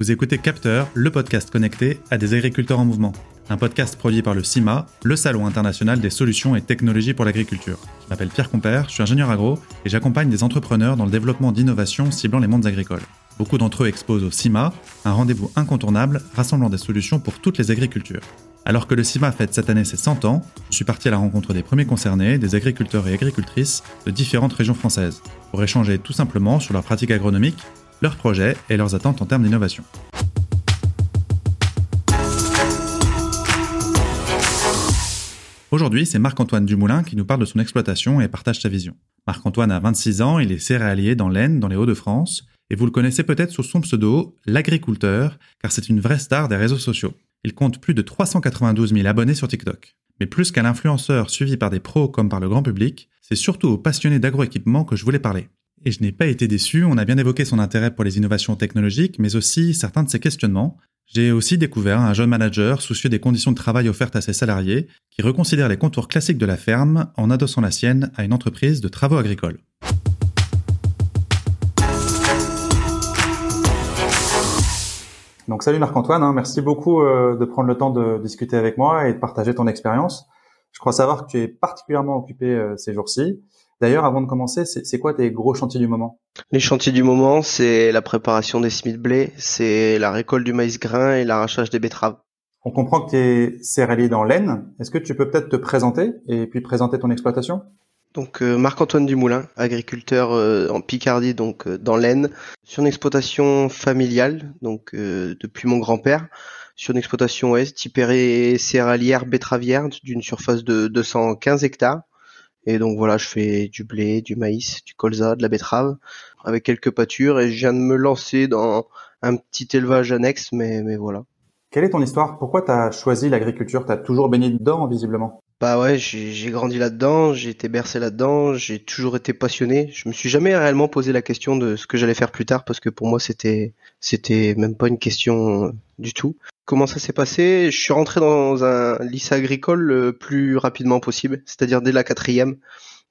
Vous écoutez Capteur, le podcast connecté à des agriculteurs en mouvement. Un podcast produit par le CIMA, le Salon international des solutions et technologies pour l'agriculture. Je m'appelle Pierre Compère, je suis ingénieur agro et j'accompagne des entrepreneurs dans le développement d'innovations ciblant les mondes agricoles. Beaucoup d'entre eux exposent au CIMA, un rendez-vous incontournable rassemblant des solutions pour toutes les agricultures. Alors que le CIMA fête cette année ses 100 ans, je suis parti à la rencontre des premiers concernés, des agriculteurs et agricultrices de différentes régions françaises, pour échanger tout simplement sur leurs pratiques agronomiques, leurs projets et leurs attentes en termes d'innovation. Aujourd'hui, c'est Marc-Antoine Dumoulin qui nous parle de son exploitation et partage sa vision. Marc-Antoine a 26 ans, il est céréalier dans l'Aisne, dans les Hauts-de-France, et vous le connaissez peut-être sous son pseudo, l'agriculteur, car c'est une vraie star des réseaux sociaux. Il compte plus de 392 000 abonnés sur TikTok. Mais plus qu'à l'influenceur suivi par des pros comme par le grand public, c'est surtout aux passionnés d'agroéquipement que je voulais parler. Et je n'ai pas été déçu, on a bien évoqué son intérêt pour les innovations technologiques, mais aussi certains de ses questionnements. J'ai aussi découvert un jeune manager soucieux des conditions de travail offertes à ses salariés, qui reconsidère les contours classiques de la ferme en adossant la sienne à une entreprise de travaux agricoles. Donc salut Marc-Antoine, hein. merci beaucoup euh, de prendre le temps de discuter avec moi et de partager ton expérience. Je crois savoir que tu es particulièrement occupé euh, ces jours-ci. D'ailleurs, avant de commencer, c'est quoi tes gros chantiers du moment? Les chantiers du moment, c'est la préparation des semis de blé, c'est la récolte du maïs grain et l'arrachage des betteraves. On comprend que tu es céréalier dans l'Aisne. Est-ce que tu peux peut-être te présenter et puis présenter ton exploitation? Donc euh, Marc-Antoine Dumoulin, agriculteur euh, en Picardie, donc euh, dans l'Aisne, sur une exploitation familiale, donc depuis mon grand-père, sur une exploitation ouest, type céréalière betteravière d'une surface de 215 hectares. Et donc voilà, je fais du blé, du maïs, du colza, de la betterave, avec quelques pâtures, et je viens de me lancer dans un petit élevage annexe, mais, mais voilà. Quelle est ton histoire? Pourquoi tu as choisi l'agriculture? Tu as toujours baigné dedans, visiblement? Bah ouais, j'ai grandi là-dedans, j'ai été bercé là-dedans, j'ai toujours été passionné. Je me suis jamais réellement posé la question de ce que j'allais faire plus tard parce que pour moi c'était c'était même pas une question du tout. Comment ça s'est passé? Je suis rentré dans un lycée agricole le plus rapidement possible, c'est-à-dire dès la quatrième.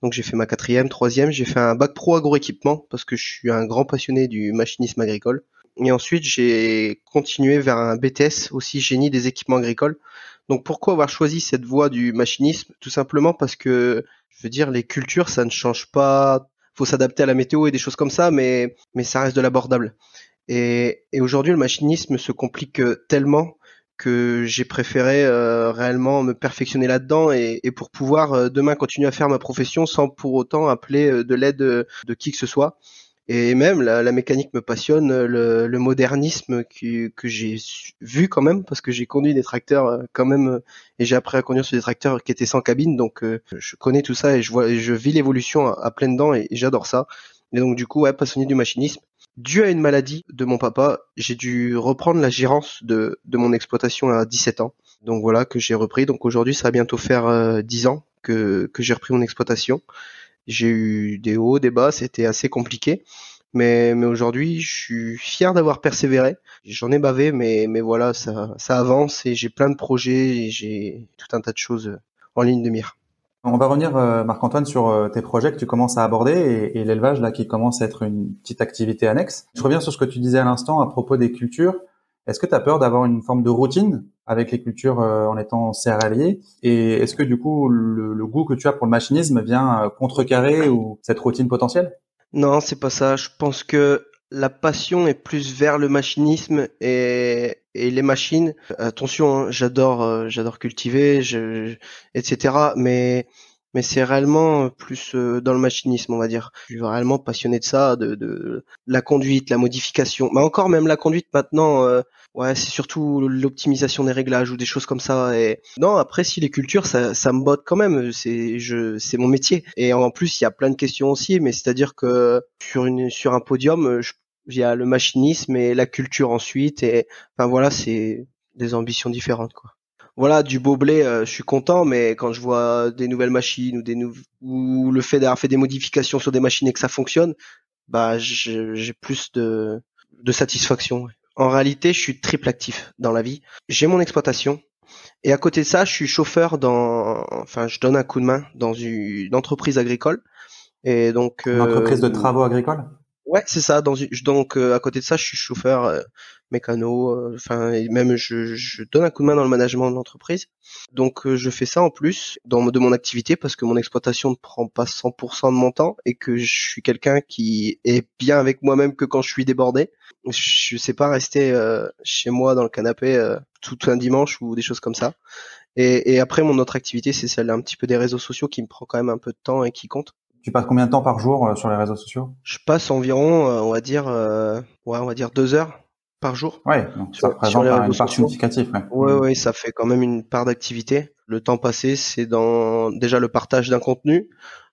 Donc j'ai fait ma quatrième, troisième, j'ai fait un bac pro agroéquipement parce que je suis un grand passionné du machinisme agricole. Et ensuite j'ai continué vers un BTS aussi génie des équipements agricoles donc pourquoi avoir choisi cette voie du machinisme? Tout simplement parce que, je veux dire, les cultures, ça ne change pas. Faut s'adapter à la météo et des choses comme ça, mais mais ça reste de l'abordable. Et, et aujourd'hui, le machinisme se complique tellement que j'ai préféré euh, réellement me perfectionner là-dedans et, et, pour pouvoir euh, demain continuer à faire ma profession sans pour autant appeler euh, de l'aide de qui que ce soit. Et même la, la mécanique me passionne, le, le modernisme que, que j'ai vu quand même, parce que j'ai conduit des tracteurs euh, quand même, euh, et j'ai appris à conduire sur des tracteurs qui étaient sans cabine, donc euh, je connais tout ça et je vois, je vis l'évolution à, pleines dents et, j'adore ça. Et donc du coup, ouais, passionné du machinisme. Dû à une maladie de mon papa, j'ai dû reprendre la gérance de, de mon exploitation à 17 ans. Donc voilà que j'ai repris. Donc aujourd'hui, ça va bientôt faire 10 ans que, que j'ai repris mon exploitation. J'ai eu des hauts, des bas, c'était assez compliqué. Mais, mais aujourd'hui, je suis fier d'avoir persévéré. J'en ai bavé, mais, mais voilà, ça, ça avance et j'ai plein de projets et j'ai tout un tas de choses en ligne de mire. On va revenir, euh, Marc-Antoine, sur euh, tes projets que tu commences à aborder et, et l'élevage là qui commence à être une petite activité annexe. Je reviens sur ce que tu disais à l'instant à propos des cultures. Est-ce que tu as peur d'avoir une forme de routine avec les cultures euh, en étant céréalier? Et est-ce que du coup le, goût que tu as pour le machinisme vient euh, contrecarrer ou cette routine potentielle? Non, c'est pas ça. Je pense que la passion est plus vers le machinisme et, les machines. Attention, hein, j'adore, euh, j'adore cultiver, etc. Mais mais c'est réellement plus dans le machinisme, on va dire. Je suis réellement passionné de ça, de, de la conduite, la modification. Mais encore même la conduite maintenant, Ouais, c'est surtout l'optimisation des réglages ou des choses comme ça. Et non, après si les cultures, ça, ça me botte quand même. C'est je, c'est mon métier. Et en plus, il y a plein de questions aussi. Mais c'est-à-dire que sur une, sur un podium, il y a le machinisme et la culture ensuite. Et enfin voilà, c'est des ambitions différentes quoi. Voilà, du beau blé, euh, je suis content, mais quand je vois des nouvelles machines ou des nou ou le fait d'avoir fait des modifications sur des machines et que ça fonctionne, bah j'ai plus de de satisfaction. En réalité, je suis triple actif dans la vie. J'ai mon exploitation. Et à côté de ça, je suis chauffeur dans, enfin, je donne un coup de main dans une entreprise agricole. Et donc, une entreprise de euh, travaux agricoles? Ouais, c'est ça. Dans donc à côté de ça, je suis chauffeur mécano. euh, Enfin, et même je, je donne un coup de main dans le management de l'entreprise. Donc euh, je fais ça en plus dans de mon activité parce que mon exploitation ne prend pas 100% de mon temps et que je suis quelqu'un qui est bien avec moi-même que quand je suis débordé. Je sais pas rester euh, chez moi dans le canapé euh, tout un dimanche ou des choses comme ça. Et, et après mon autre activité, c'est celle un petit peu des réseaux sociaux qui me prend quand même un peu de temps et qui compte. Tu passes combien de temps par jour euh, sur les réseaux sociaux? Je passe environ, euh, on va dire, euh, ouais, on va dire deux heures par jour. Ouais, donc Sur- ça représente une part significative. Ouais. Ouais, ouais, ça fait quand même une part d'activité. Le temps passé, c'est dans déjà le partage d'un contenu,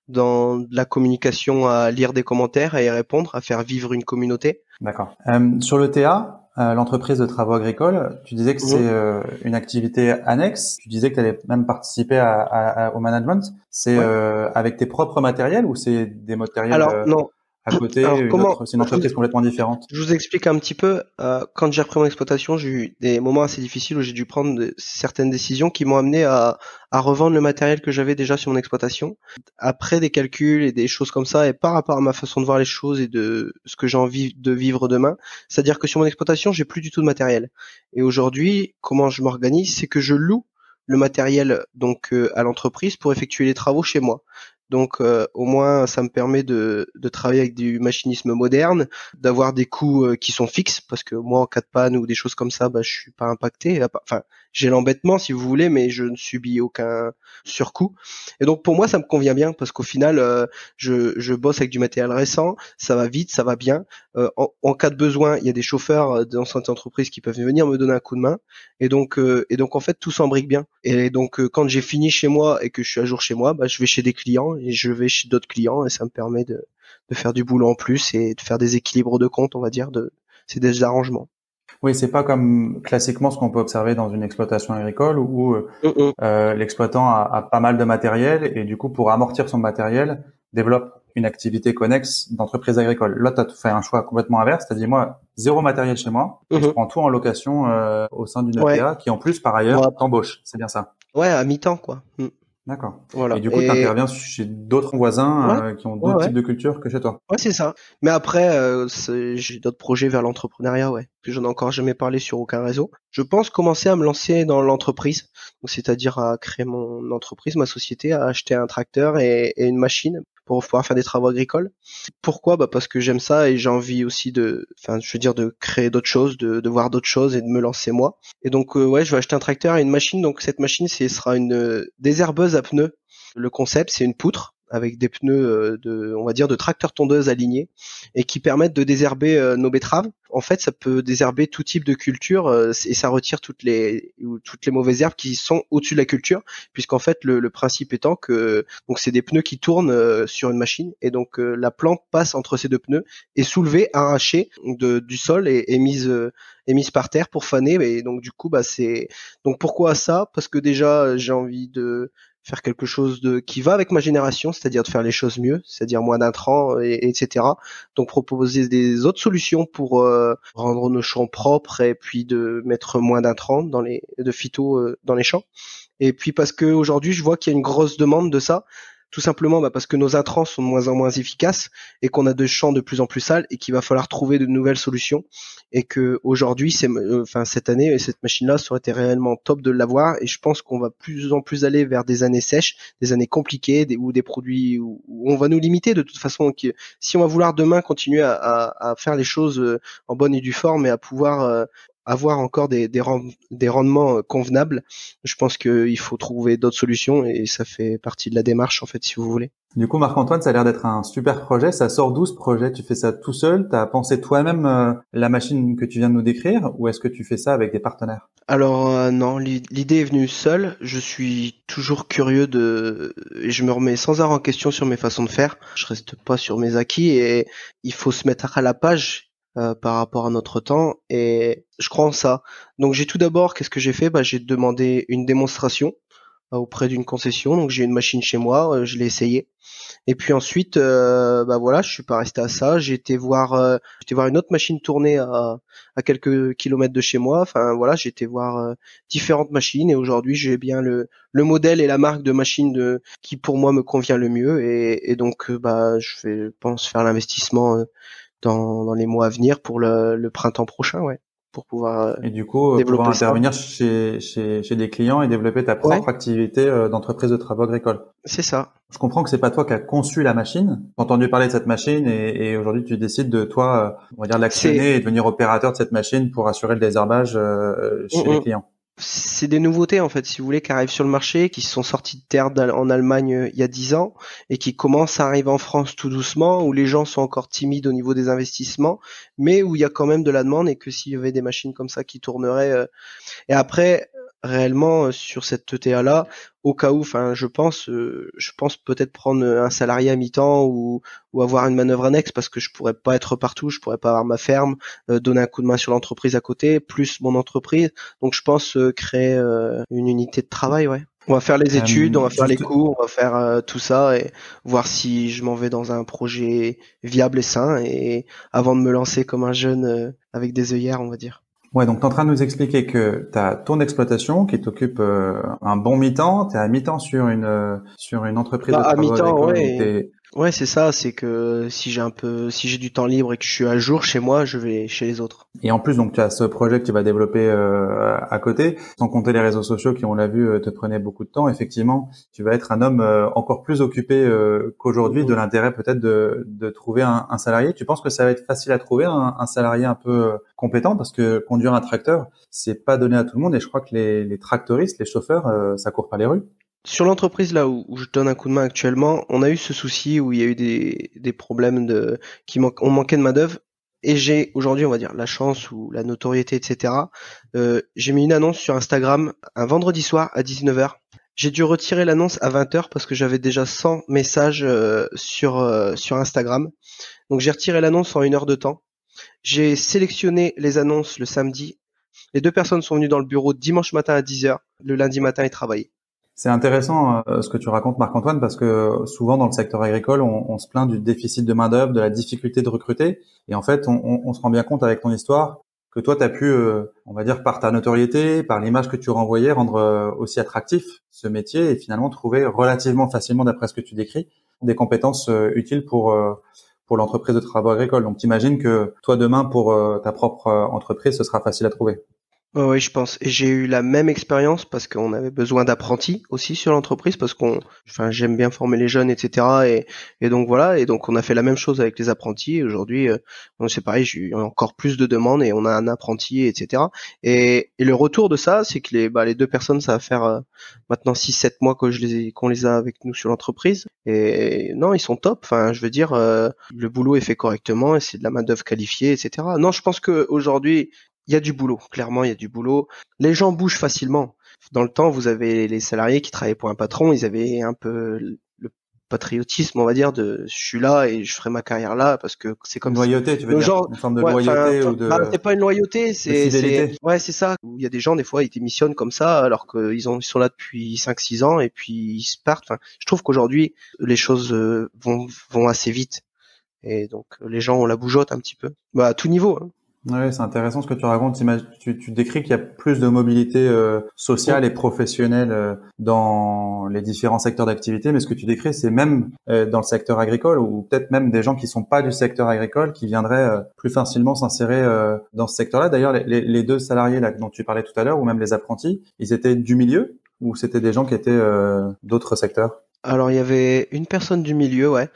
dans la communication à lire des commentaires, à y répondre, à faire vivre une communauté. D'accord. Euh, sur le TA, euh, l'entreprise de travaux agricoles, tu disais que Mhm. c'est euh, une activité annexe. Tu disais que tu allais même participer à, à- à- au management. C'est Ouais. euh, avec tes propres matériels ou c'est des matériels Alors euh, non, à côté alors, une comment- autre- C'est une entreprise complètement différente. je vous explique un petit peu. euh, quand j'ai repris mon exploitation, j'ai eu des moments assez difficiles où j'ai dû prendre de- certaines décisions qui m'ont amené à, à revendre le matériel que j'avais déjà sur mon exploitation. Après des calculs et des choses comme ça, et par rapport à ma façon de voir les choses et de ce que j'ai envie de vivre demain, c'est-à-dire que sur mon exploitation, j'ai plus du tout de matériel. Et aujourd'hui, comment je m'organise, c'est que je loue le matériel donc euh, à l'entreprise pour effectuer les travaux chez moi. Donc euh, au moins ça me permet de, travailler avec du machinisme moderne, d'avoir des coûts euh, qui sont fixes parce que moi en cas de panne ou des choses comme ça, bah je suis pas impacté. Enfin j'ai l'embêtement si vous voulez, mais je ne subis aucun surcoût. Et donc pour moi ça me convient bien parce qu'au final euh, je, je bosse avec du matériel récent, ça va vite, ça va bien. Euh, en, en cas de besoin, il y a des chauffeurs euh, dans cette entreprise qui peuvent venir me donner un coup de main. Et donc euh, et donc en fait tout s'embrique bien. Et donc euh, quand j'ai fini chez moi et que je suis à jour chez moi, bah, je vais chez des clients et je vais chez d'autres clients et ça me permet de, de faire du boulot en plus et de faire des équilibres de compte, on va dire. De, c'est des arrangements. Oui, c'est pas comme classiquement ce qu'on peut observer dans une exploitation agricole où euh, Hum, hum. euh, l'exploitant a, a pas mal de matériel et du coup pour amortir son matériel développe une activité connexe d'entreprise agricole. Là, tu as fait un choix complètement inverse. Tu as dit, moi, zéro matériel chez moi. et je Mhm. prends tout en location euh, au sein d'une Ouais. EPA qui, en plus, par ailleurs, Ouais. t'embauche. C'est bien ça. Ouais, à mi-temps quoi. Hum. D'accord. Voilà. Et du coup, tu interviens chez d'autres voisins euh, qui ont d'autres Ouais, ouais. types de cultures que chez toi. Ouais, c'est ça. Mais après, euh, j'ai d'autres projets vers l'entrepreneuriat, ouais. Que j'en ai encore jamais parlé sur aucun réseau. Je pense commencer à me lancer dans l'entreprise, Donc, c'est-à-dire à créer mon entreprise, ma société, à acheter un tracteur et, et une machine pour pouvoir faire des travaux agricoles. Pourquoi? Bah parce que j'aime ça et j'ai envie aussi de, enfin, je veux dire de créer d'autres choses, de, voir d'autres choses et de me lancer moi. Et donc, euh, ouais, je vais acheter un tracteur et une machine. Donc cette machine, ce sera une euh, désherbeuse à pneus. Le concept, c'est une poutre avec des pneus euh, de, on va dire, de tracteur tondeuse alignés et qui permettent de désherber euh, nos betteraves. En fait, ça peut désherber tout type de culture euh, et ça retire toutes les ou toutes les mauvaises herbes qui sont au-dessus de la culture, puisqu'en fait le, le principe étant que donc c'est des pneus qui tournent sur une machine et donc la plante passe entre ces deux pneus est soulevée, arrachée de, du sol et, et mise mise par terre pour faner et donc du coup bah c'est donc pourquoi ça? Parce que déjà j'ai envie de faire quelque chose de qui va avec ma génération, c'est-à-dire de faire les choses mieux, c'est-à-dire moins d'intrants, et, et etc. Donc proposer des autres solutions pour euh, rendre nos champs propres et puis de mettre moins d'intrants dans les de phyto euh, dans les champs. Et puis parce que aujourd'hui je vois qu'il y a une grosse demande de ça, tout simplement bah, parce que nos intrants sont de moins en moins efficaces et qu'on a des champs de plus en plus sales et qu'il va falloir trouver de nouvelles solutions et que aujourd'hui euh, enfin cette année cette machine là ça aurait été réellement top de l'avoir et je pense qu'on va plus en plus aller vers des années sèches des années compliquées des, ou des produits où, où on va nous limiter de toute façon si on va vouloir demain continuer à, à, à faire les choses euh, en bonne et due forme et à pouvoir euh, avoir encore des, des, rend- des rendements euh, convenables, je pense qu'il faut trouver d'autres solutions et ça fait partie de la démarche en fait si vous voulez. Du coup, Marc-Antoine, ça a l'air d'être un super projet. Ça sort d'où ce projet? Tu fais ça tout seul? Tu as pensé toi-même euh, la machine que tu viens de nous décrire? Ou est-ce que tu fais ça avec des partenaires? Alors euh, non, l'i- l'idée est venue seule. Je suis toujours curieux de, et je me remets sans arrêt en question sur mes façons de faire. Je reste pas sur mes acquis et il faut se mettre à la page euh, par rapport à notre temps et je crois en ça. Donc j'ai tout d'abord, qu'est-ce que j'ai fait? Bah j'ai demandé une démonstration euh, auprès d'une concession. Donc j'ai une machine chez moi, euh, je l'ai essayé. Et puis ensuite, bah voilà, je suis pas resté à ça. J'ai été voir, été voir une autre machine tournée à, à quelques kilomètres de chez moi. Enfin voilà, j'ai été voir différentes machines et aujourd'hui j'ai bien le, le modèle et la marque de machine de, qui pour moi me convient le mieux et, et donc bah je pense faire l'investissement dans, dans les mois à venir pour le, le printemps prochain, ouais pour pouvoir euh, et du coup pouvoir intervenir chez, chez, chez des clients et développer ta propre activité euh, d'entreprise de travaux agricoles. C'est ça. Je comprends que c'est pas toi qui as conçu la machine, entendu parler de cette machine et, et aujourd'hui tu décides de toi, euh, on va dire l'actionner et devenir opérateur de cette machine pour assurer le désherbage chez les clients c'est des nouveautés en fait, si vous voulez, qui arrivent sur le marché, qui sont sorties de terre en Allemagne euh, il y a dix ans et qui commencent à arriver en France tout doucement, où les gens sont encore timides au niveau des investissements, mais où il y a quand même de la demande et que s'il y avait des machines comme ça qui tourneraient. Euh, et après, réellement euh, sur cette ETA là au cas où enfin je pense euh, je pense peut-être prendre un salarié à mi-temps ou ou avoir une manœuvre annexe parce que je pourrais pas être partout je pourrais pas avoir ma ferme euh, donner un coup de main sur l'entreprise à côté plus mon entreprise. Donc je pense créer une unité de travail ouais. On va faire les études, on va faire les cours, on va faire tout ça et voir si je m'en vais dans un projet viable et sain. Et avant de me lancer comme un jeune avec des œillères, on va dire. Ouais, donc tu es en train de nous expliquer que tu as ton exploitation qui t'occupe euh, un bon mi-temps, tu es à mi-temps sur une euh, sur une entreprise bah, de travaux à mi-temps, ouais. Ouais, c'est ça, c'est que si j'ai un peu si j'ai du temps libre et que je suis à jour chez moi, je vais chez les autres. Et en plus donc tu as ce projet que tu vas développer euh, à côté, sans compter les réseaux sociaux qui on l'a vu euh, te prenaient beaucoup de temps. Effectivement, tu vas être un homme euh, encore plus occupé qu'aujourd'hui de l'intérêt peut-être de, de trouver un, un, salarié. Tu penses que ça va être facile à trouver un, un salarié un peu compétent? Parce que conduire un tracteur, c'est pas donné à tout le monde et je crois que les, les tracteuristes, les chauffeurs, ça court pas les rues. Sur l'entreprise là où, je donne un coup de main actuellement, on a eu ce souci où il y a eu des, problèmes de qui on manquait de main d'œuvre et j'ai aujourd'hui on va dire la chance ou la notoriété etc. Euh, j'ai mis une annonce sur Instagram un vendredi soir à 19h. J'ai dû retirer l'annonce à 20h parce que j'avais déjà 100 messages euh, sur euh, sur Instagram. Donc j'ai retiré l'annonce en une heure de temps. J'ai sélectionné les annonces le samedi. Les deux personnes sont venues dans le bureau dimanche matin à 10h. Le lundi matin, ils travaillaient. C'est intéressant euh, ce que tu racontes, Marc-Antoine, parce que souvent dans le secteur agricole, on, on se plaint du déficit de main-d'œuvre, de la difficulté de recruter. Et en fait, on, se rend bien compte avec ton histoire que toi, tu as pu, euh, on va dire, par ta notoriété, par l'image que tu renvoyais, rendre euh, aussi attractif ce métier et finalement trouver relativement facilement, d'après ce que tu décris, des compétences utiles pour pour l'entreprise de travaux agricoles. Donc, t'imagines que toi, demain, pour ta propre entreprise, ce sera facile à trouver. Oui, je pense. Et j'ai eu la même expérience parce qu'on avait besoin d'apprentis aussi sur l'entreprise parce qu'on, enfin, j'aime bien former les jeunes, etc. Et, donc voilà. Et donc on a fait la même chose avec les apprentis. Aujourd'hui, euh, c'est pareil, j'ai eu encore plus de demandes et on a un apprenti, etc. Et, et le retour de ça, c'est que les, bah, les deux personnes, ça va faire euh, maintenant 6-7 mois que je les qu'on les a avec nous sur l'entreprise. Et non, ils sont top. Enfin, je veux dire, euh, le boulot est fait correctement et c'est de la main d'œuvre qualifiée, etc. Non, je pense que aujourd'hui, il y a du boulot. Clairement, il y a du boulot. Les gens bougent facilement. Dans le temps, vous avez les salariés qui travaillaient pour un patron, ils avaient un peu le patriotisme, on va dire, de je suis là et je ferai ma carrière là parce que c'est comme loyauté, tu veux dire une forme de loyauté ou de bah, c'est pas une loyauté, c'est ouais, c'est ça. Il y a des gens des fois ils démissionnent comme ça alors qu'ils ont ils sont là depuis 5 6 ans et puis ils se partent. Enfin, je trouve qu'aujourd'hui les choses euh, vont vont assez vite et donc les gens ont la bougeotte un petit peu. Bah à tout niveau hein. Oui, c'est intéressant ce que tu racontes. Tu, tu décris qu'il y a plus de mobilité euh, sociale et professionnelle euh, dans les différents secteurs d'activité, mais ce que tu décris, c'est même euh, dans le secteur agricole ou peut-être même des gens qui sont pas du secteur agricole qui viendraient plus facilement s'insérer dans ce secteur-là. D'ailleurs, les, les, deux salariés là dont tu parlais tout à l'heure, ou même les apprentis, ils étaient du milieu ou c'était des gens qui étaient d'autres secteurs? Alors, il y avait une personne du milieu, ouais.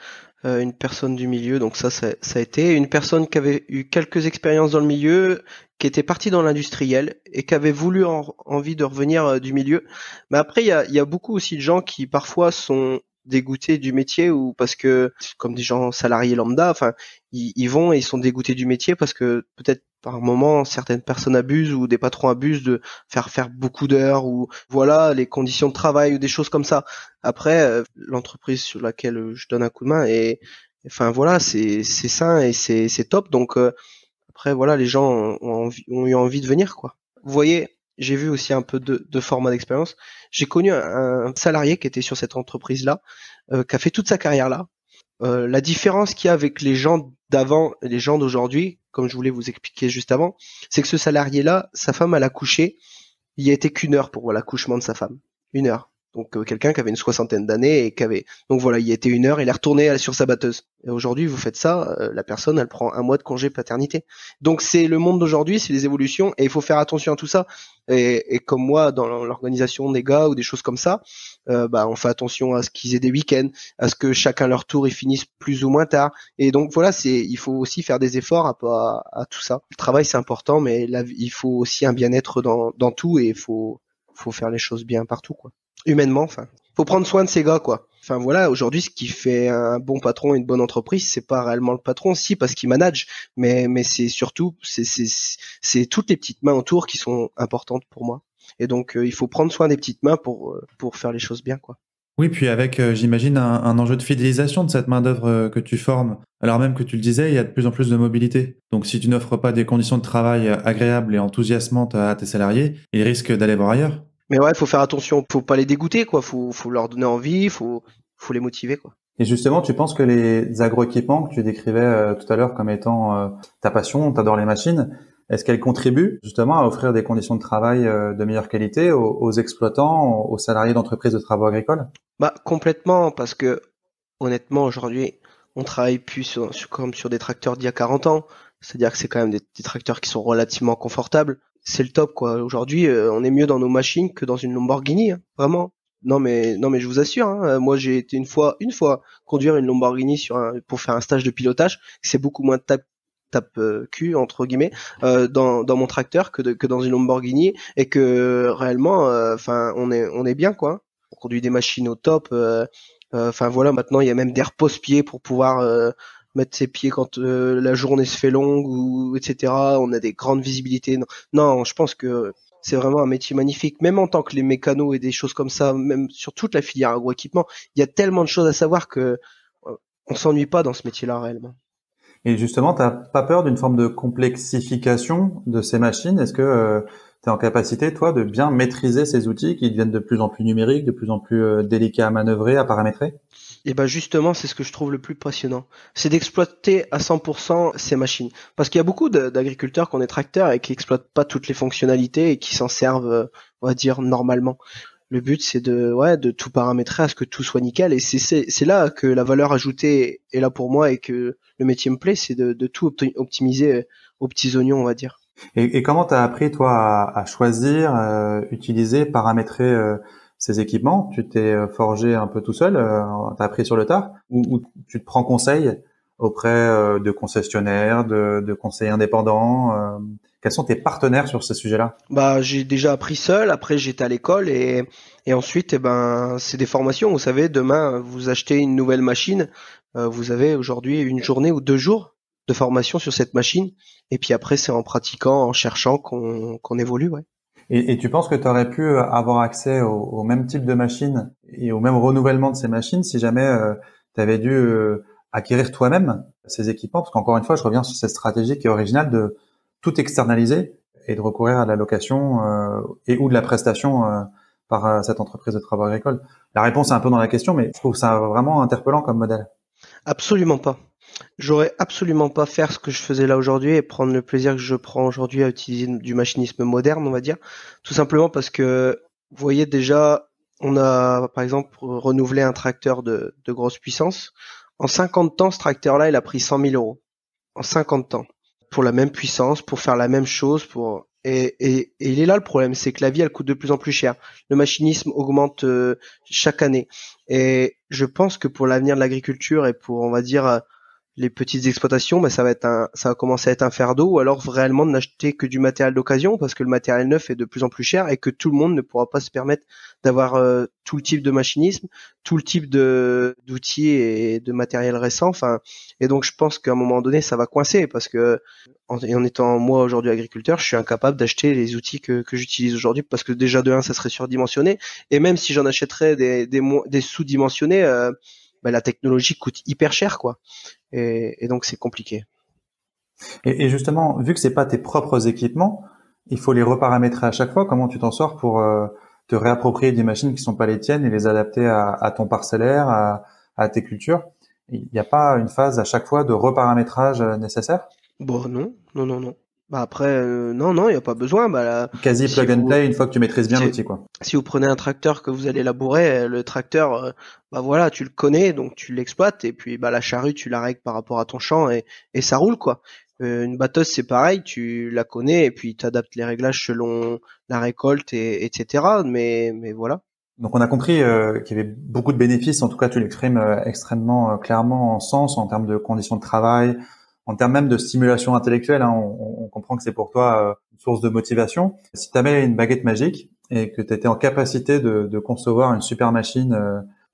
Euh, une personne du milieu, donc ça, ça, a été une personne qui avait eu quelques expériences dans le milieu, qui était partie dans l'industriel et qui avait voulu envie de revenir euh, du milieu. Mais après, il y a, beaucoup aussi de gens qui parfois sont dégoûtés du métier ou parce que comme des gens salariés lambda, enfin ils, vont et ils sont dégoûtés du métier parce que peut-être par moment certaines personnes abusent ou des patrons abusent de faire faire beaucoup d'heures ou voilà les conditions de travail ou des choses comme ça. Après euh, l'entreprise sur laquelle je donne un coup de main et enfin voilà c'est c'est sain et c'est c'est top donc euh, après voilà les gens ont, eu envie de venir quoi. Vous voyez j'ai vu aussi un peu de, de format d'expérience. J'ai connu un, salarié qui était sur cette entreprise-là, euh, qui a fait toute sa carrière là. La différence qu'il y a avec les gens d'avant et les gens d'aujourd'hui, comme je voulais vous expliquer juste avant, c'est que ce salarié-là, sa femme, elle a couché. Il y a été qu'une heure pour l'accouchement de sa femme. Une heure. Donc euh, quelqu'un qui avait une soixantaine d'années et qui avait donc voilà, il était une heure, il est retourné sur sa batteuse. Et aujourd'hui, vous faites ça, euh, la personne, elle prend un mois de congé paternité. Donc c'est le monde d'aujourd'hui, c'est les évolutions et il faut faire attention à tout ça. Et, et comme moi, dans l'organisation des gars ou des choses comme ça, euh, bah on fait attention à ce qu'ils aient des week-ends, à ce que chacun leur tour ils finissent plus ou moins tard. Et donc voilà, c'est il faut aussi faire des efforts à, à, tout ça. Le travail c'est important, mais il faut aussi un bien-être dans, dans tout et il faut faut faire les choses bien partout quoi humainement. Enfin, faut prendre soin de ces gars, quoi. Enfin voilà, aujourd'hui, ce qui fait un bon patron, une bonne entreprise, c'est pas réellement le patron, si parce qu'il manage, mais mais c'est surtout c'est toutes les petites mains autour qui sont importantes pour moi. Et donc euh, il faut prendre soin des petites mains pour euh, pour faire les choses bien, quoi. Oui, puis avec, euh, j'imagine, un, un, enjeu de fidélisation de cette main-d'œuvre que tu formes. Alors même que tu le disais, il y a de plus en plus de mobilité. Donc si tu n'offres pas des conditions de travail agréables et enthousiasmantes à tes salariés, ils risquent d'aller voir ailleurs. Mais ouais, il faut faire attention, faut pas les dégoûter, quoi. Faut, faut leur donner envie, faut, faut les motiver, quoi. Et justement, tu penses que les agroéquipements que tu décrivais euh, tout à l'heure comme étant euh, ta passion, t'adores les machines, est-ce qu'elles contribuent justement à offrir des conditions de travail euh, de meilleure qualité aux, exploitants, aux salariés d'entreprises de travaux agricoles? Bah complètement, parce que honnêtement aujourd'hui, on travaille plus sur, comme sur des tracteurs d'il y a 40 ans. C'est-à-dire que c'est quand même des, des, tracteurs qui sont relativement confortables c'est le top quoi. Aujourd'hui, euh, on est mieux dans nos machines que dans une Lamborghini, hein, vraiment. Non mais non mais je vous assure, hein, euh, moi j'ai été une fois une fois conduire une Lamborghini pour faire un stage de pilotage, c'est beaucoup moins tape tape euh, cul entre guillemets dans, dans mon tracteur que, que dans une Lamborghini et que réellement enfin on est on est bien quoi. On conduit des machines au top. Enfin voilà, maintenant il y a même des repose-pieds pour pouvoir mettre ses pieds quand euh, la journée se fait longue ou etc. On a des grandes visibilités. Non, je pense que c'est vraiment un métier magnifique. Même en tant que les mécanos et des choses comme ça, même sur toute la filière agroéquipement, il y a tellement de choses à savoir que euh, on s'ennuie pas dans ce métier-là réellement. Et justement, tu pas peur d'une forme de complexification de ces machines? Est-ce que euh, tu es en capacité, toi, de bien maîtriser ces outils qui deviennent de plus en plus numériques, de plus en plus délicats à manœuvrer, à paramétrer? Et ben justement, c'est ce que je trouve le plus passionnant. C'est d'exploiter à 100% ces machines. Parce qu'il y a beaucoup d'agriculteurs qui ont des tracteurs et qui exploitent pas toutes les fonctionnalités et qui s'en servent, euh, on va dire, normalement. Le but, c'est de, ouais, de tout paramétrer à ce que tout soit nickel. Et c'est là que la valeur ajoutée est là pour moi et que le métier me plaît, c'est de, de, tout optimiser euh, aux petits oignons, on va dire. Et, et comment tu as appris, toi, à, à choisir, euh, utiliser, paramétrer ces équipements? Tu t'es euh, forgé un peu tout seul, euh, t'as appris sur le tard, ou, tu te prends conseil auprès euh, de concessionnaires, de, de conseillers indépendants euh, Quels sont tes partenaires sur ce sujet-là Bah, j'ai déjà appris seul. Après, j'étais à l'école et, et ensuite, eh ben, c'est des formations. Vous savez, demain, vous achetez une nouvelle machine. vous avez aujourd'hui une journée ou deux jours de formation sur cette machine. Et puis après, c'est en pratiquant, en cherchant qu'on qu'on évolue, ouais. Et, et, tu penses que tu aurais pu euh, avoir accès au, au, même type de machine et au même renouvellement de ces machines si jamais euh, tu avais dû euh, acquérir toi-même ces équipements Parce qu'encore une fois, je reviens sur cette stratégie qui est originale de tout externaliser et de recourir à la location et ou de la prestation par cette entreprise de travaux agricoles. La réponse est un peu dans la question, mais je trouve ça vraiment interpellant comme modèle. Absolument pas j'aurais absolument pas faire ce que je faisais là aujourd'hui et prendre le plaisir que je prends aujourd'hui à utiliser du machinisme moderne, on va dire. Tout simplement parce que, vous voyez déjà, on a par exemple renouvelé un tracteur de grosse puissance. En 50 ans, ce tracteur-là, il a pris 100 000 euros. En 50 ans. Pour la même puissance, pour faire la même chose, pour et, et, et, il est là le problème, c'est que la vie elle coûte de plus en plus cher. Le machinisme augmente euh, chaque année. Et je pense que pour l'avenir de l'agriculture et pour on va dire les petites exploitations, ben ça va être un, ça va commencer à être un fardeau, ou alors réellement n'acheter que du matériel d'occasion parce que le matériel neuf est de plus en plus cher et que tout le monde ne pourra pas se permettre d'avoir euh, tout le type de machinisme, tout le type de d'outils et de matériel récent. Enfin, et donc je pense qu'à un moment donné, ça va coincer parce que en, en étant moi aujourd'hui agriculteur, je suis incapable d'acheter les outils que, que j'utilise aujourd'hui parce que déjà de un, ça serait surdimensionné et même si j'en achèterais des des, des sous-dimensionnés euh, ben, la technologie coûte hyper cher, quoi. Et, et donc c'est compliqué. Et, et, justement, vu que c'est pas tes propres équipements, il faut les reparamétrer à chaque fois. Comment tu t'en sors pour euh, te réapproprier des machines qui sont pas les tiennes et les adapter à, à ton parcellaire, à, à tes cultures? Il n'y a pas une phase à chaque fois de reparamétrage euh, nécessaire? Bon, non, non, non, non. Bah après, euh, non, non, il n'y a pas besoin. Bah, Quasi plug and play une fois que tu maîtrises bien l'outil, quoi. Si vous prenez un tracteur que vous allez labourer, le tracteur, bah voilà, tu le connais, donc tu l'exploites, et puis bah la charrue, tu la règles par rapport à ton champ, et, et ça roule, quoi. une batteuse, c'est pareil, tu la connais, et puis tu adaptes les réglages selon la récolte, et, etc. Mais, mais voilà. Donc on a compris euh, qu'il y avait beaucoup de bénéfices, en tout cas tu l'exprimes euh, extrêmement euh, clairement en sens, en termes de conditions de travail, en termes même de stimulation intellectuelle. Hein, on, comprend que c'est pour toi une source de motivation. Si tu avais une baguette magique et que tu étais en capacité de, concevoir une super machine,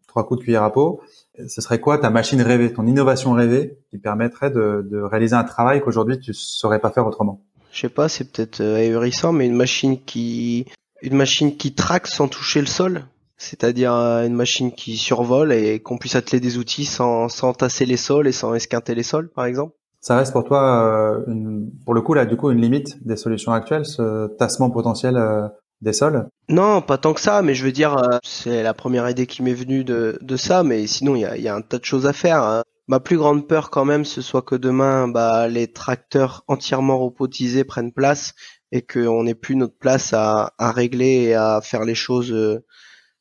trois coups de cuillère à peau, ce serait quoi ta machine rêvée, ton innovation rêvée qui permettrait de, réaliser un travail qu'aujourd'hui tu saurais pas faire autrement? Je sais pas, c'est peut-être ahurissant, mais une machine qui une machine qui traque sans toucher le sol c'est-à-dire euh, une machine qui survole et qu'on puisse atteler des outils sans, sans tasser les sols et sans esquinter les sols, par exemple Ça reste pour toi, euh, une, pour le coup, là, du coup, une limite des solutions actuelles, ce tassement potentiel euh, des sols? Non, pas tant que ça, mais je veux dire, c'est la première idée qui m'est venue de, de ça, mais sinon, il y a, y a, un tas de choses à faire. Hein. Ma plus grande peur quand même, ce soit que demain, bah, les tracteurs entièrement robotisés prennent place et qu'on n'ait plus notre place à, à régler et à faire les choses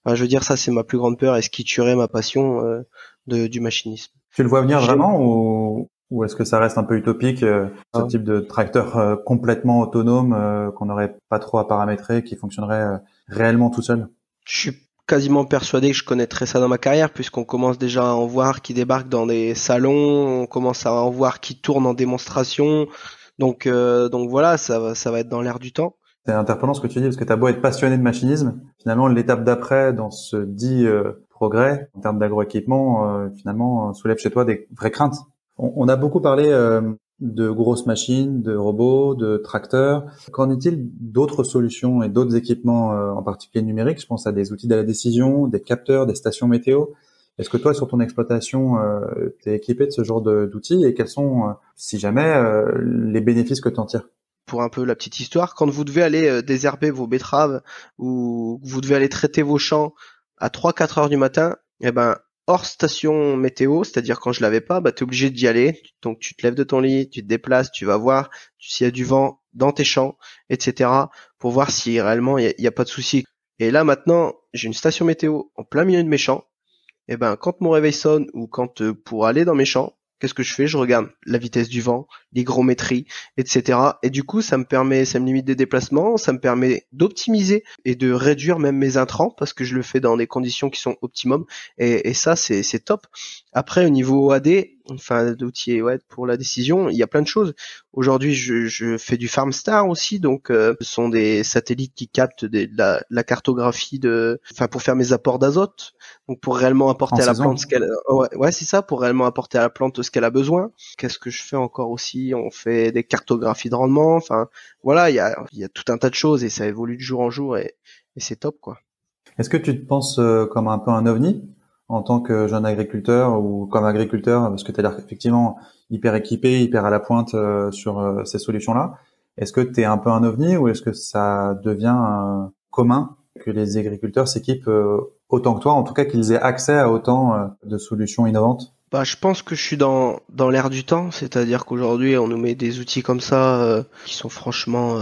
je veux dire, ça, c'est ma plus grande peur et ce qui tuerait ma passion euh, de, du machinisme. Tu le vois venir vraiment ou, ou est-ce que ça reste un peu utopique, euh, ce ah. type de tracteur euh, complètement autonome qu'on n'aurait pas trop à paramétrer, qui fonctionnerait réellement tout seul? Je suis quasiment persuadé que je connaîtrais ça dans ma carrière puisqu'on commence déjà à en voir qui débarquent dans des salons, on commence à en voir qui tournent en démonstration. Donc, donc voilà, ça, ça va être dans l'air du temps. C'est interpellant ce que tu dis, parce que tu as beau être passionné de machinisme, finalement, l'étape d'après dans ce dit euh, progrès, en termes d'agroéquipement, euh, finalement, euh, soulève chez toi des vraies craintes. On, a beaucoup parlé de grosses machines, de robots, de tracteurs. Qu'en est-il d'autres solutions et d'autres équipements, en particulier numériques? Je pense à des outils de la décision, des capteurs, des stations météo. Est-ce que toi, sur ton exploitation, tu es équipé de ce genre d'outils et quels sont, si jamais, les bénéfices que tu en tires? Pour un peu la petite histoire, quand vous devez aller euh, désherber vos betteraves ou vous devez aller traiter vos champs à 3-4 heures du matin, eh ben hors station météo, c'est-à-dire quand je l'avais pas, bah es obligé d'y aller. Donc tu te lèves de ton lit, tu te déplaces, tu vas voir s'il y a du vent dans tes champs, etc. pour voir si réellement il n'y a, pas de souci. Et là maintenant, j'ai une station météo en plein milieu de mes champs. Et eh ben quand mon réveil sonne ou quand euh, pour aller dans mes champs, qu'est-ce que je fais? Je regarde la vitesse du vent, l'hygrométrie, etc. Et du coup, ça me permet, ça me limite des déplacements, ça me permet d'optimiser et de réduire même mes intrants parce que je le fais dans des conditions qui sont optimum. Et, et ça, c'est top. Après, au niveau AD, enfin d'outils ouais, pour la décision, il y a plein de choses. Aujourd'hui, je, je, fais du FarmStar aussi, donc euh, ce sont des satellites qui captent des, la, la, cartographie de, enfin pour faire mes apports d'azote, donc pour réellement apporter à la plante ce qu'elle, ouais, ouais c'est ça, pour réellement apporter à la plante ce qu'elle a besoin. Qu'est-ce que je fais encore aussi? On fait des cartographies de rendement, enfin voilà, il y a, il y a tout un tas de choses et ça évolue de jour en jour et, et c'est top quoi. Est-ce que tu te penses euh, comme un peu un ovni? En tant que jeune agriculteur ou comme agriculteur, parce que tu as l'air effectivement hyper équipé, hyper à la pointe euh, sur euh, ces solutions-là. Est-ce que tu es un peu un ovni ou est-ce que ça devient euh, commun que les agriculteurs s'équipent autant que toi, en tout cas qu'ils aient accès à autant de solutions innovantes? Bah, je pense que je suis dans, dans du temps, c'est-à-dire qu'aujourd'hui on nous met des outils comme ça qui sont franchement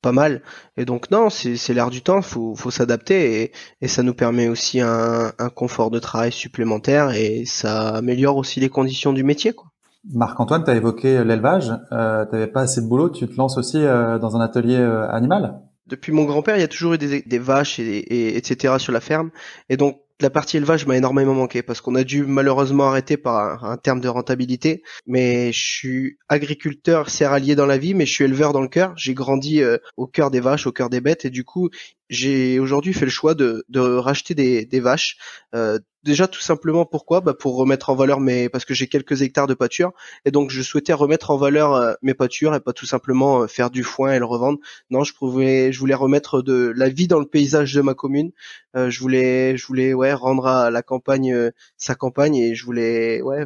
pas mal. Et donc non, c'est l'air du temps, faut, faut s'adapter et, et, ça nous permet aussi un, un, confort de travail supplémentaire et ça améliore aussi les conditions du métier. Quoi. Marc-Antoine, tu as évoqué l'élevage, euh, tu n'avais pas assez de boulot, tu te lances aussi euh, dans un atelier euh, animal? Depuis mon grand-père, il y a toujours eu des, des vaches et, et, etc. sur la ferme. Et donc la partie élevage m'a énormément manqué parce qu'on a dû malheureusement arrêter par un, terme de rentabilité. Mais je suis agriculteur céréalier dans la vie, mais je suis éleveur dans le cœur. J'ai grandi euh, au cœur des vaches, au cœur des bêtes, et du coup, j'ai aujourd'hui fait le choix de, de racheter des, des vaches. Euh, déjà tout simplement pourquoi? Bah Pour remettre en valeur mes... parce que j'ai quelques hectares de pâture et donc je souhaitais remettre en valeur euh, mes pâtures et pas tout simplement euh, faire du foin et le revendre. Non, je pouvais, je voulais remettre de la vie dans le paysage de ma commune. Euh, je voulais, je voulais ouais rendre à la campagne sa campagne et je voulais ouais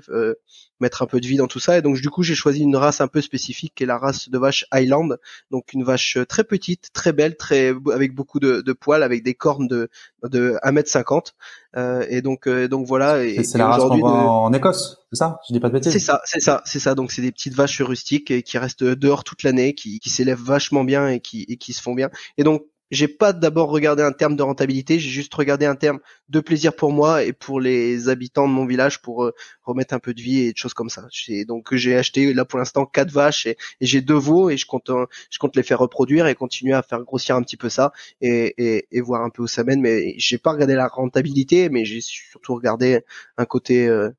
mettre un peu de vie dans tout ça. Et donc du coup, j'ai choisi une race un peu spécifique qui est la race de vache Highland, donc une vache très petite, très belle, très avec beaucoup de, de poils, avec des cornes de de 1m50. Euh, et donc euh, donc voilà. c'est la race qu'on voit en Écosse, c'est ça? Je dis pas de bêtises. C'est ça, c'est ça, c'est ça. Donc c'est des petites vaches rustiques qui restent dehors toute l'année, qui, qui s'élèvent vachement bien et qui et qui se font bien. Et donc j'ai pas d'abord regardé un terme de rentabilité, j'ai juste regardé un terme de plaisir pour moi et pour les habitants de mon village pour euh, remettre un peu de vie et de choses comme ça. Donc j'ai acheté là pour l'instant quatre vaches et, j'ai deux veaux et je compte euh, je compte les faire reproduire et continuer à faire grossir un petit peu ça et, et, et voir un peu où ça mène. Mais j'ai pas regardé la rentabilité, mais j'ai surtout regardé un côté, euh,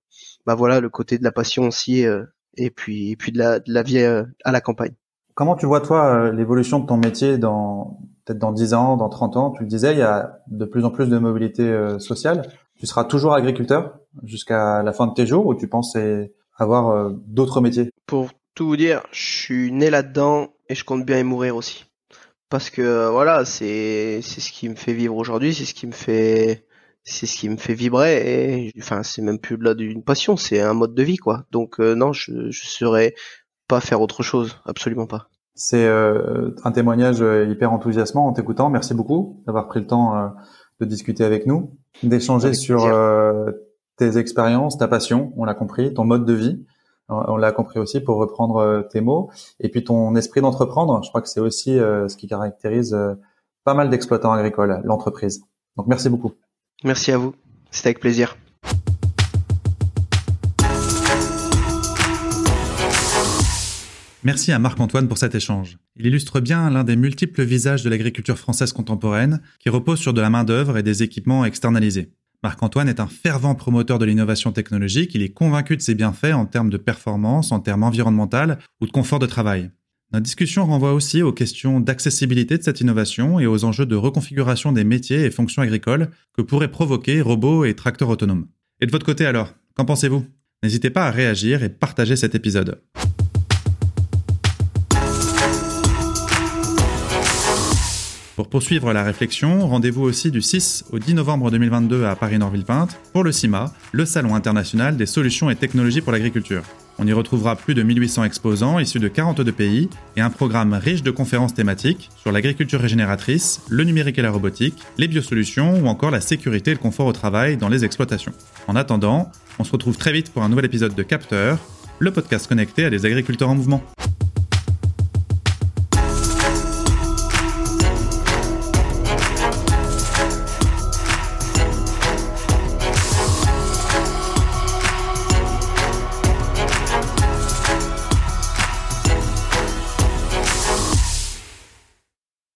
bah voilà, le côté de la passion aussi et puis et puis de la vie à la campagne. Comment tu vois toi l'évolution de ton métier dans peut-être dans 10 ans, dans 30 ans, tu le disais, il y a de plus en plus de mobilité euh, sociale. Tu seras toujours agriculteur jusqu'à la fin de tes jours ou tu penses avoir euh, d'autres métiers? Pour tout vous dire, je suis né là-dedans et je compte bien y mourir aussi. Parce que euh, voilà, c'est ce qui me fait vivre aujourd'hui, c'est ce qui me fait c'est ce qui me fait vibrer et enfin c'est même plus là d'une passion, c'est un mode de vie quoi. Donc non, je je saurais pas faire autre chose, absolument pas. C'est euh, un témoignage euh, hyper enthousiasmant en t'écoutant. Merci beaucoup d'avoir pris le temps euh, de discuter avec nous, d'échanger sur tes expériences, ta passion, on l'a compris, ton mode de vie. On l'a compris aussi pour reprendre tes mots. Et puis ton esprit d'entreprendre, je crois que c'est aussi ce qui caractérise pas mal d'exploitants agricoles, l'entreprise. Donc merci beaucoup. Merci à vous. C'était avec plaisir. Merci à Marc-Antoine pour cet échange. Il illustre bien l'un des multiples visages de l'agriculture française contemporaine qui repose sur de la main-d'œuvre et des équipements externalisés. Marc-Antoine est un fervent promoteur de l'innovation technologique, il est convaincu de ses bienfaits en termes de performance, en termes environnemental ou de confort de travail. Notre discussion renvoie aussi aux questions d'accessibilité de cette innovation et aux enjeux de reconfiguration des métiers et fonctions agricoles que pourraient provoquer robots et tracteurs autonomes. Et de votre côté alors, qu'en pensez-vous? N'hésitez pas à réagir et partager cet épisode. Pour poursuivre la réflexion, rendez-vous aussi du 6 au 10 novembre 2022 à Paris-Nord-Villepinte pour le CIMA, le Salon international des solutions et technologies pour l'agriculture. On y retrouvera plus de 1800 exposants issus de 42 pays et un programme riche de conférences thématiques sur l'agriculture régénératrice, le numérique et la robotique, les biosolutions ou encore la sécurité et le confort au travail dans les exploitations. En attendant, on se retrouve très vite pour un nouvel épisode de Capteur, le podcast connecté à des agriculteurs en mouvement.